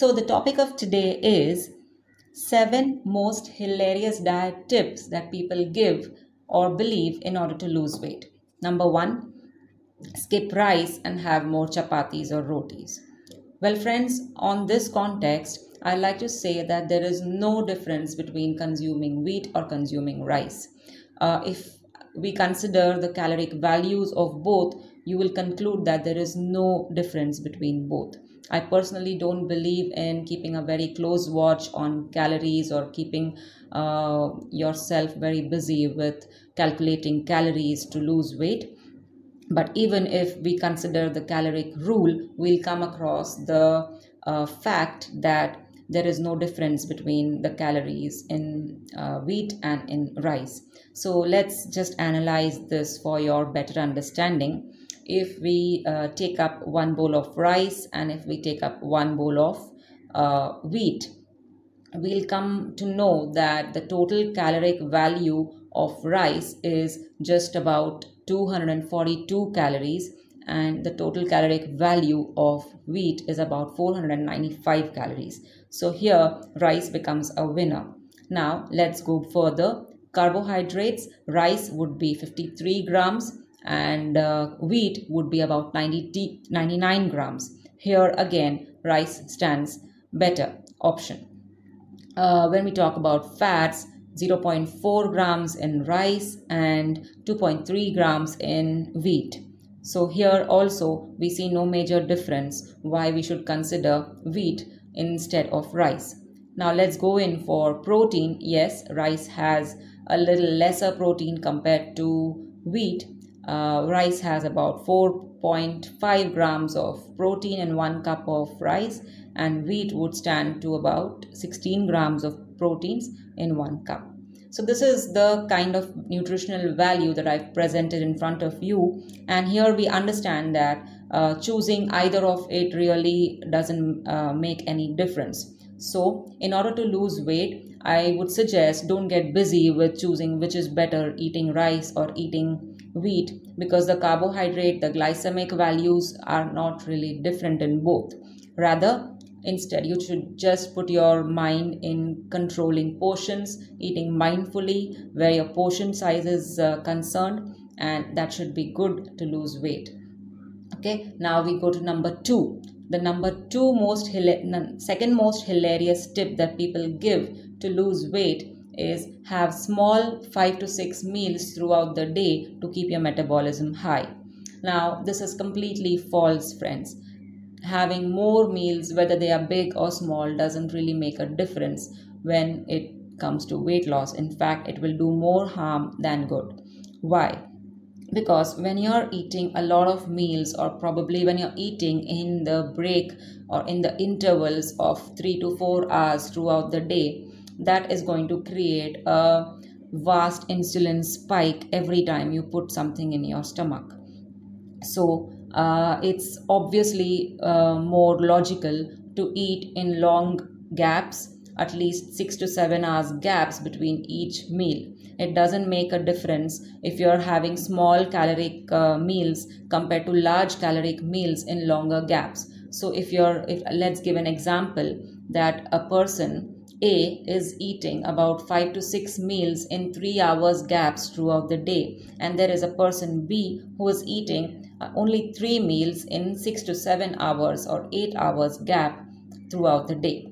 So, the topic of today is seven most hilarious diet tips that people give or believe in order to lose weight. Number one, skip rice and have more chapatis or rotis. Well, friends, on this context, I like to say that there is no difference between consuming wheat or consuming rice. Uh, if we consider the caloric values of both, you will conclude that there is no difference between both. I personally don't believe in keeping a very close watch on calories or keeping uh, yourself very busy with calculating calories to lose weight. But even if we consider the caloric rule, we'll come across the uh, fact that there is no difference between the calories in uh, wheat and in rice. So let's just analyze this for your better understanding. If we uh, take up one bowl of rice and if we take up one bowl of uh, wheat, we'll come to know that the total caloric value of rice is just about 242 calories and the total caloric value of wheat is about 495 calories. So here rice becomes a winner. Now let's go further. Carbohydrates, rice would be 53 grams and uh, wheat would be about 90, 99 grams. Here again, rice stands better option. Uh, when we talk about fats, 0.4 grams in rice and 2.3 grams in wheat. So here also we see no major difference why we should consider wheat instead of rice. Now let's go in for protein. Yes, rice has a little lesser protein compared to wheat. Uh, rice has about 4.5 grams of protein in one cup of rice and wheat would stand to about 16 grams of proteins in one cup. So this is the kind of nutritional value that I've presented in front of you. And here we understand that uh, choosing either of it really doesn't uh, make any difference. So in order to lose weight, I would suggest don't get busy with choosing which is better, eating rice or eating wheat because the carbohydrate, the glycemic values are not really different in both. Rather, Instead, you should just put your mind in controlling portions, eating mindfully where your portion size is uh, concerned, and that should be good to lose weight. Okay, now we go to number two. The number two most second most hilarious tip that people give to lose weight is have small 5 to 6 meals throughout the day to keep your metabolism high. Now, this is completely false, friends having more meals, whether they are big or small, doesn't really make a difference when it comes to weight loss. In fact, it will do more harm than good. Why? Because when you're eating a lot of meals, or probably when you're eating in the break or in the intervals of three to four hours throughout the day, that is going to create a vast insulin spike every time you put something in your stomach. So, uh, it's obviously uh, more logical to eat in long gaps, at least six to seven hours gaps between each meal. It doesn't make a difference if you're having small caloric uh, meals compared to large caloric meals in longer gaps. So if you're, if let's give an example that a person a is eating about 5 to 6 meals in 3 hours gaps throughout the day and there is a person B who is eating uh, only three meals in six to seven hours or eight hours gap throughout the day.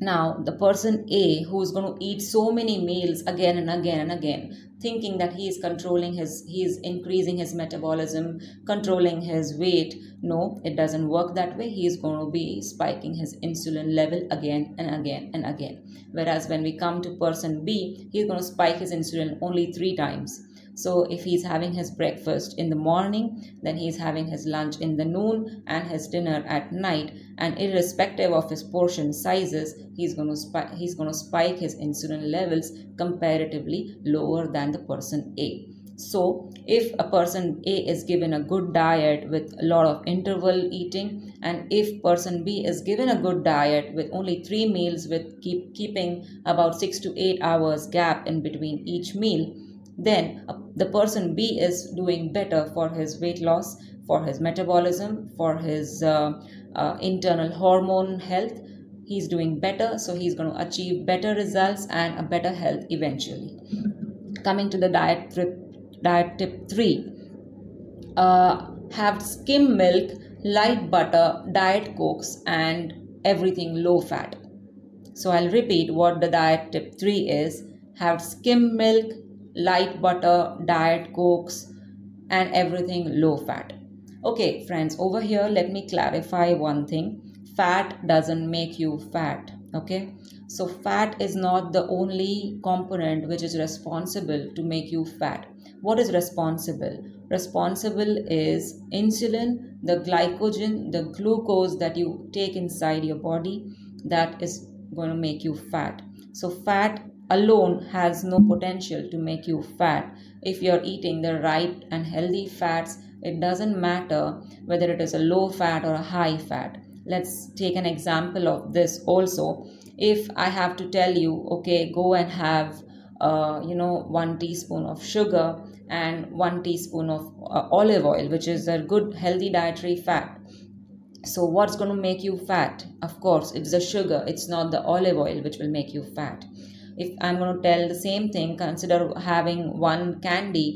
Now, the person A who is going to eat so many meals again and again and again, thinking that he is controlling his, he is increasing his metabolism, controlling his weight. No, it doesn't work that way. He is going to be spiking his insulin level again and again and again. Whereas when we come to person B, he is going to spike his insulin only three times so if he's having his breakfast in the morning, then he's having his lunch in the noon and his dinner at night. And irrespective of his portion sizes, he's going to spike he's going to spike his insulin levels comparatively lower than the person A. So, if a person A is given a good diet with a lot of interval eating, and if person B is given a good diet with only three meals, with keep keeping about six to eight hours gap in between each meal, then uh, the person B is doing better for his weight loss, for his metabolism, for his uh, uh, internal hormone health. he's doing better so he's going to achieve better results and a better health eventually. Coming to the diet tip, diet tip 3 uh, have skim milk light butter diet cokes and everything low fat. So i'll repeat what the diet tip 3 is. Have skim milk light butter diet cokes and everything low fat. Okay friends over here let me clarify one thing. Fat doesn't make you fat okay? So fat is not the only component which is responsible to make you fat. What is responsible? Responsible is insulin the glycogen the glucose that you take inside your body that is going to make you fat. So fat alone has no potential to make you fat. If you're eating the right and healthy fats it doesn't matter whether it is a low fat or a high fat. Let's take an example of this also. If i have to tell you okay go and have uh, you know one teaspoon of sugar and one teaspoon of uh, olive oil which is a good healthy dietary fat. So what's going to make you fat? Of course it's the sugar. It's not the olive oil which will make you fat if i'm going to tell the same thing consider having one candy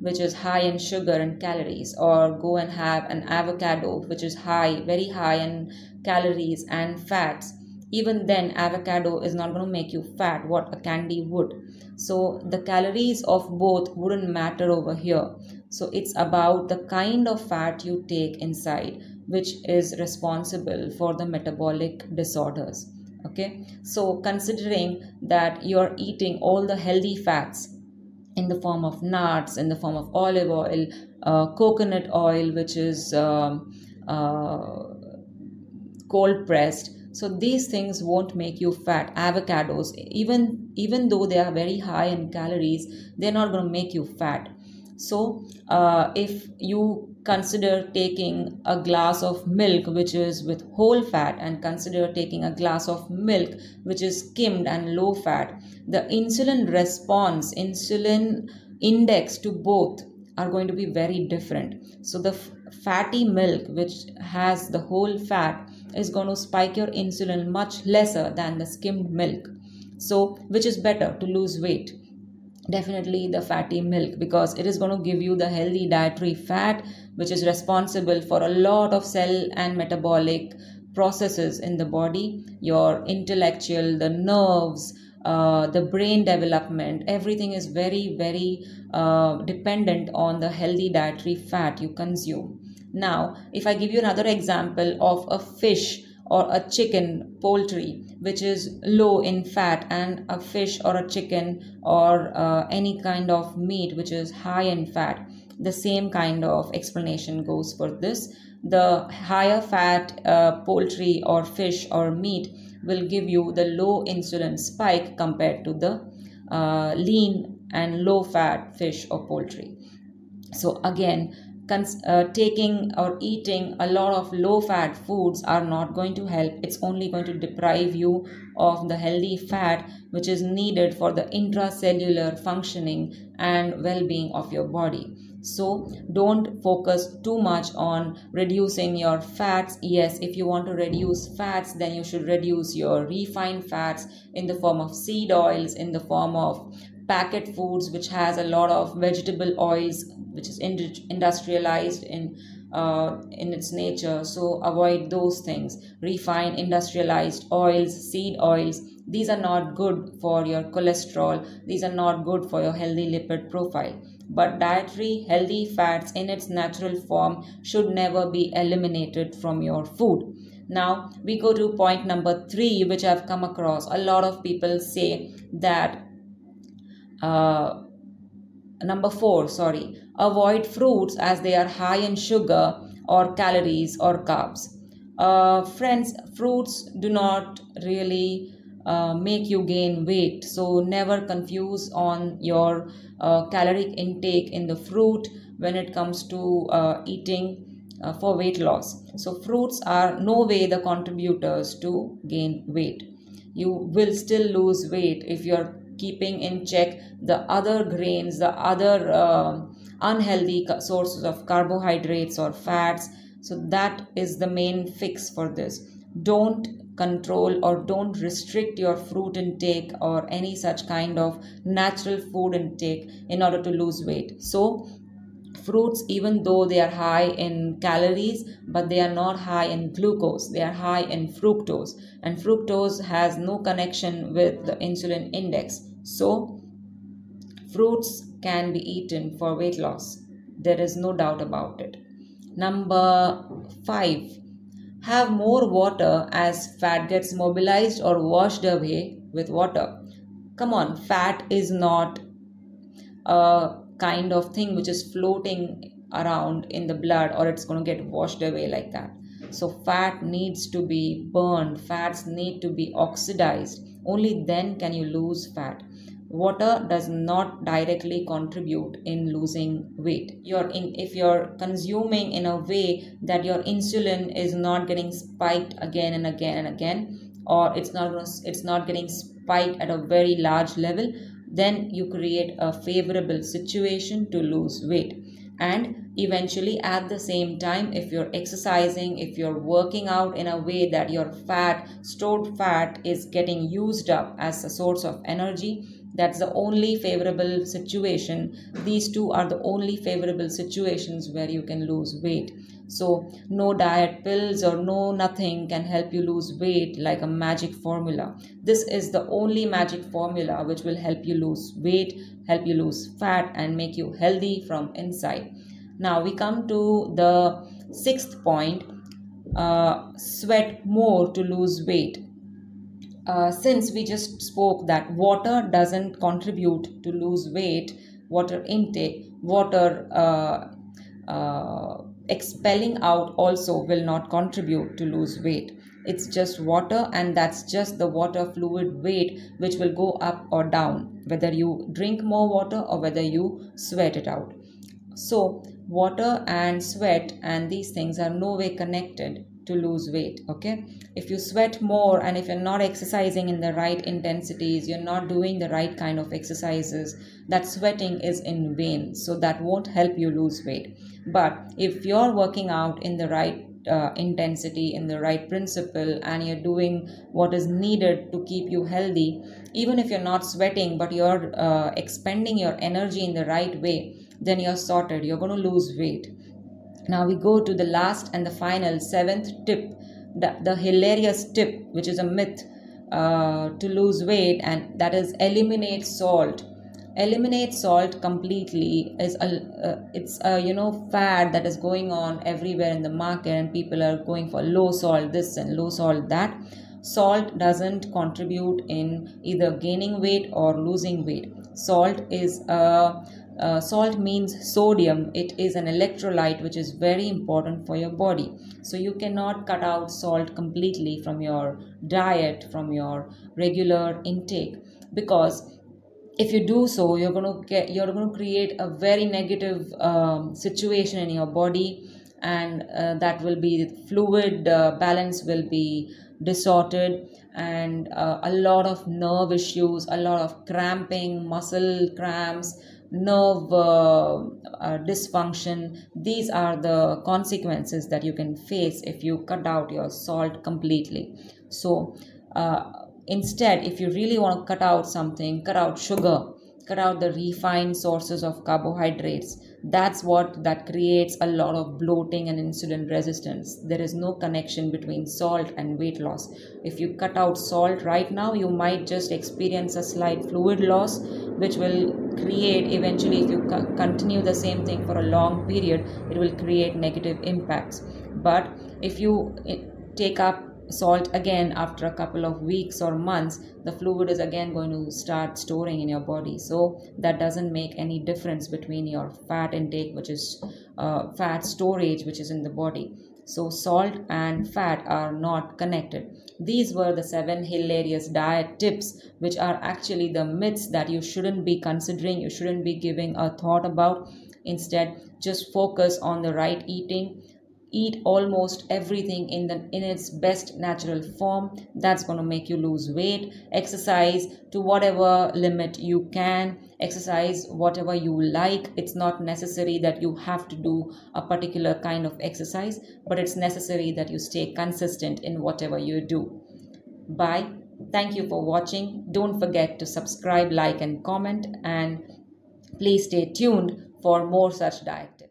which is high in sugar and calories or go and have an avocado which is high very high in calories and fats. Even then avocado is not going to make you fat what a candy would. So the calories of both wouldn't matter over here. So it's about the kind of fat you take inside which is responsible for the metabolic disorders okay so considering that you're eating all the healthy fats in the form of nuts, in the form of olive oil, uh, coconut oil, which is um, uh, cold pressed. So these things won't make you fat. Avocados, even even though they are very high in calories, they're not going to make you fat. So uh, if you consider taking a glass of milk which is with whole fat and consider taking a glass of milk which is skimmed and low fat. The insulin response insulin index to both are going to be very different. So the f- fatty milk which has the whole fat is going to spike your insulin much lesser than the skimmed milk. So which is better to lose weight definitely the fatty milk because it is going to give you the healthy dietary fat which is responsible for a lot of cell and metabolic processes in the body. Your intellectual the nerves uh, the brain development everything is very very uh, dependent on the healthy dietary fat you consume. Now if i give you another example of a fish or a chicken poultry which is low in fat and a fish or a chicken or uh, any kind of meat which is high in fat. The same kind of explanation goes for this. The higher fat uh, poultry or fish or meat will give you the low insulin spike compared to the uh, lean and low fat fish or poultry. So again cons- uh, taking or eating a lot of low fat foods are not going to help. It's only going to deprive you of the healthy fat which is needed for the intracellular functioning and well being of your body. So, don't focus too much on reducing your fats. Yes, if you want to reduce fats, then you should reduce your refined fats in the form of seed oils, in the form of packet foods which has a lot of vegetable oils which is industrialized in uh, in its nature. So avoid those things. Refined industrialized oils seed oils. These are not good for your cholesterol. These are not good for your healthy lipid profile. But dietary healthy fats in its natural form should never be eliminated from your food. Now we go to point number 3 which i've come across. A lot of people say that uh, number 4 sorry. Avoid fruits as they are high in sugar or calories or carbs. Uh, friends fruits do not really uh, make you gain weight. So never confuse on your uh, caloric intake in the fruit when it comes to uh, eating uh, for weight loss. So fruits are no way the contributors to gain weight. You will still lose weight if you're keeping in check the other grains, the other uh, unhealthy sources of carbohydrates or fats. So that is the main fix for this. don't control or don't restrict your fruit intake or any such kind of natural food intake in order to lose weight so fruits even though they are high in calories but they are not high in glucose they are high in fructose and fructose has no connection with the insulin index so fruits can be eaten for weight loss. There is no doubt about it. Number 5 have more water as fat gets mobilized or washed away with water. Come on fat is not a kind of thing which is floating around in the blood or it's going to get washed away like that. So fat needs to be burned. Fats need to be oxidized. Only then can you lose fat water does not directly contribute in losing weight. You're in if you're consuming in a way that your insulin is not getting spiked again and again and again or it's not it's not getting spiked at a very large level then you create a favorable situation to lose weight. And eventually at the same time if you're exercising if you're working out in a way that your fat stored fat is getting used up as a source of energy that's the only favorable situation these two are the only favorable situations where you can lose weight so, no diet pills or no nothing can help you lose weight like a magic formula. This is the only magic formula which will help you lose weight, help you lose fat, and make you healthy from inside. Now, we come to the sixth point uh, sweat more to lose weight. Uh, since we just spoke that water doesn't contribute to lose weight, water intake, water uh, uh, expelling out also will not contribute to lose weight. It's just water and that's just the water fluid weight which will go up or down whether you drink more water or whether you sweat it out. So water and sweat and these things are no way connected to lose weight okay? If you sweat more and if you're not exercising in the right intensities you're not doing the right kind of exercises that sweating is in vain. So that won't help you lose weight. But if you're working out in the right uh, intensity in the right principle and you're doing what is needed to keep you healthy even if you're not sweating but you're uh, expending your energy in the right way then you're sorted. You're going to lose weight now we go to the last and the final seventh tip the, the hilarious tip which is a myth uh, to lose weight and that is eliminate salt. Eliminate salt completely is a uh, it's a you know fad that is going on everywhere in the market and people are going for low salt this and low salt that. Salt doesn't contribute in either gaining weight or losing weight. Salt is a uh, salt means sodium. It is an electrolyte which is very important for your body. So you cannot cut out salt completely from your diet from your regular intake. Because if you do so you're going to get you're going to create a very negative um, situation in your body and uh, that will be fluid uh, balance will be distorted and uh, a lot of nerve issues a lot of cramping muscle cramps nerve uh, uh, dysfunction these are the consequences that you can face if you cut out your salt completely. So uh, instead if you really want to cut out something cut out sugar cut out the refined sources of carbohydrates. That's what that creates a lot of bloating and insulin resistance. There is no connection between salt and weight loss. If you cut out salt right now you might just experience a slight fluid loss which will create eventually if you co- continue the same thing for a long period it will create negative impacts. But if you eh, take up salt again after a couple of weeks or months the fluid is again going to start storing in your body. So that doesn't make any difference between your fat intake which is uh, fat storage which is in the body. So salt and fat are not connected. These were the seven hilarious diet tips which are actually the myths that you shouldn't be considering you shouldn't be giving a thought about. Instead just focus on the right eating eat almost everything in the in its best natural form. That's going to make you lose weight. Exercise to whatever limit you can. Exercise whatever you like. It's not necessary that you have to do a particular kind of exercise but it's necessary that you stay consistent in whatever you do. Bye. Thank you for watching. Don't forget to subscribe like and comment and please stay tuned for more such diet tips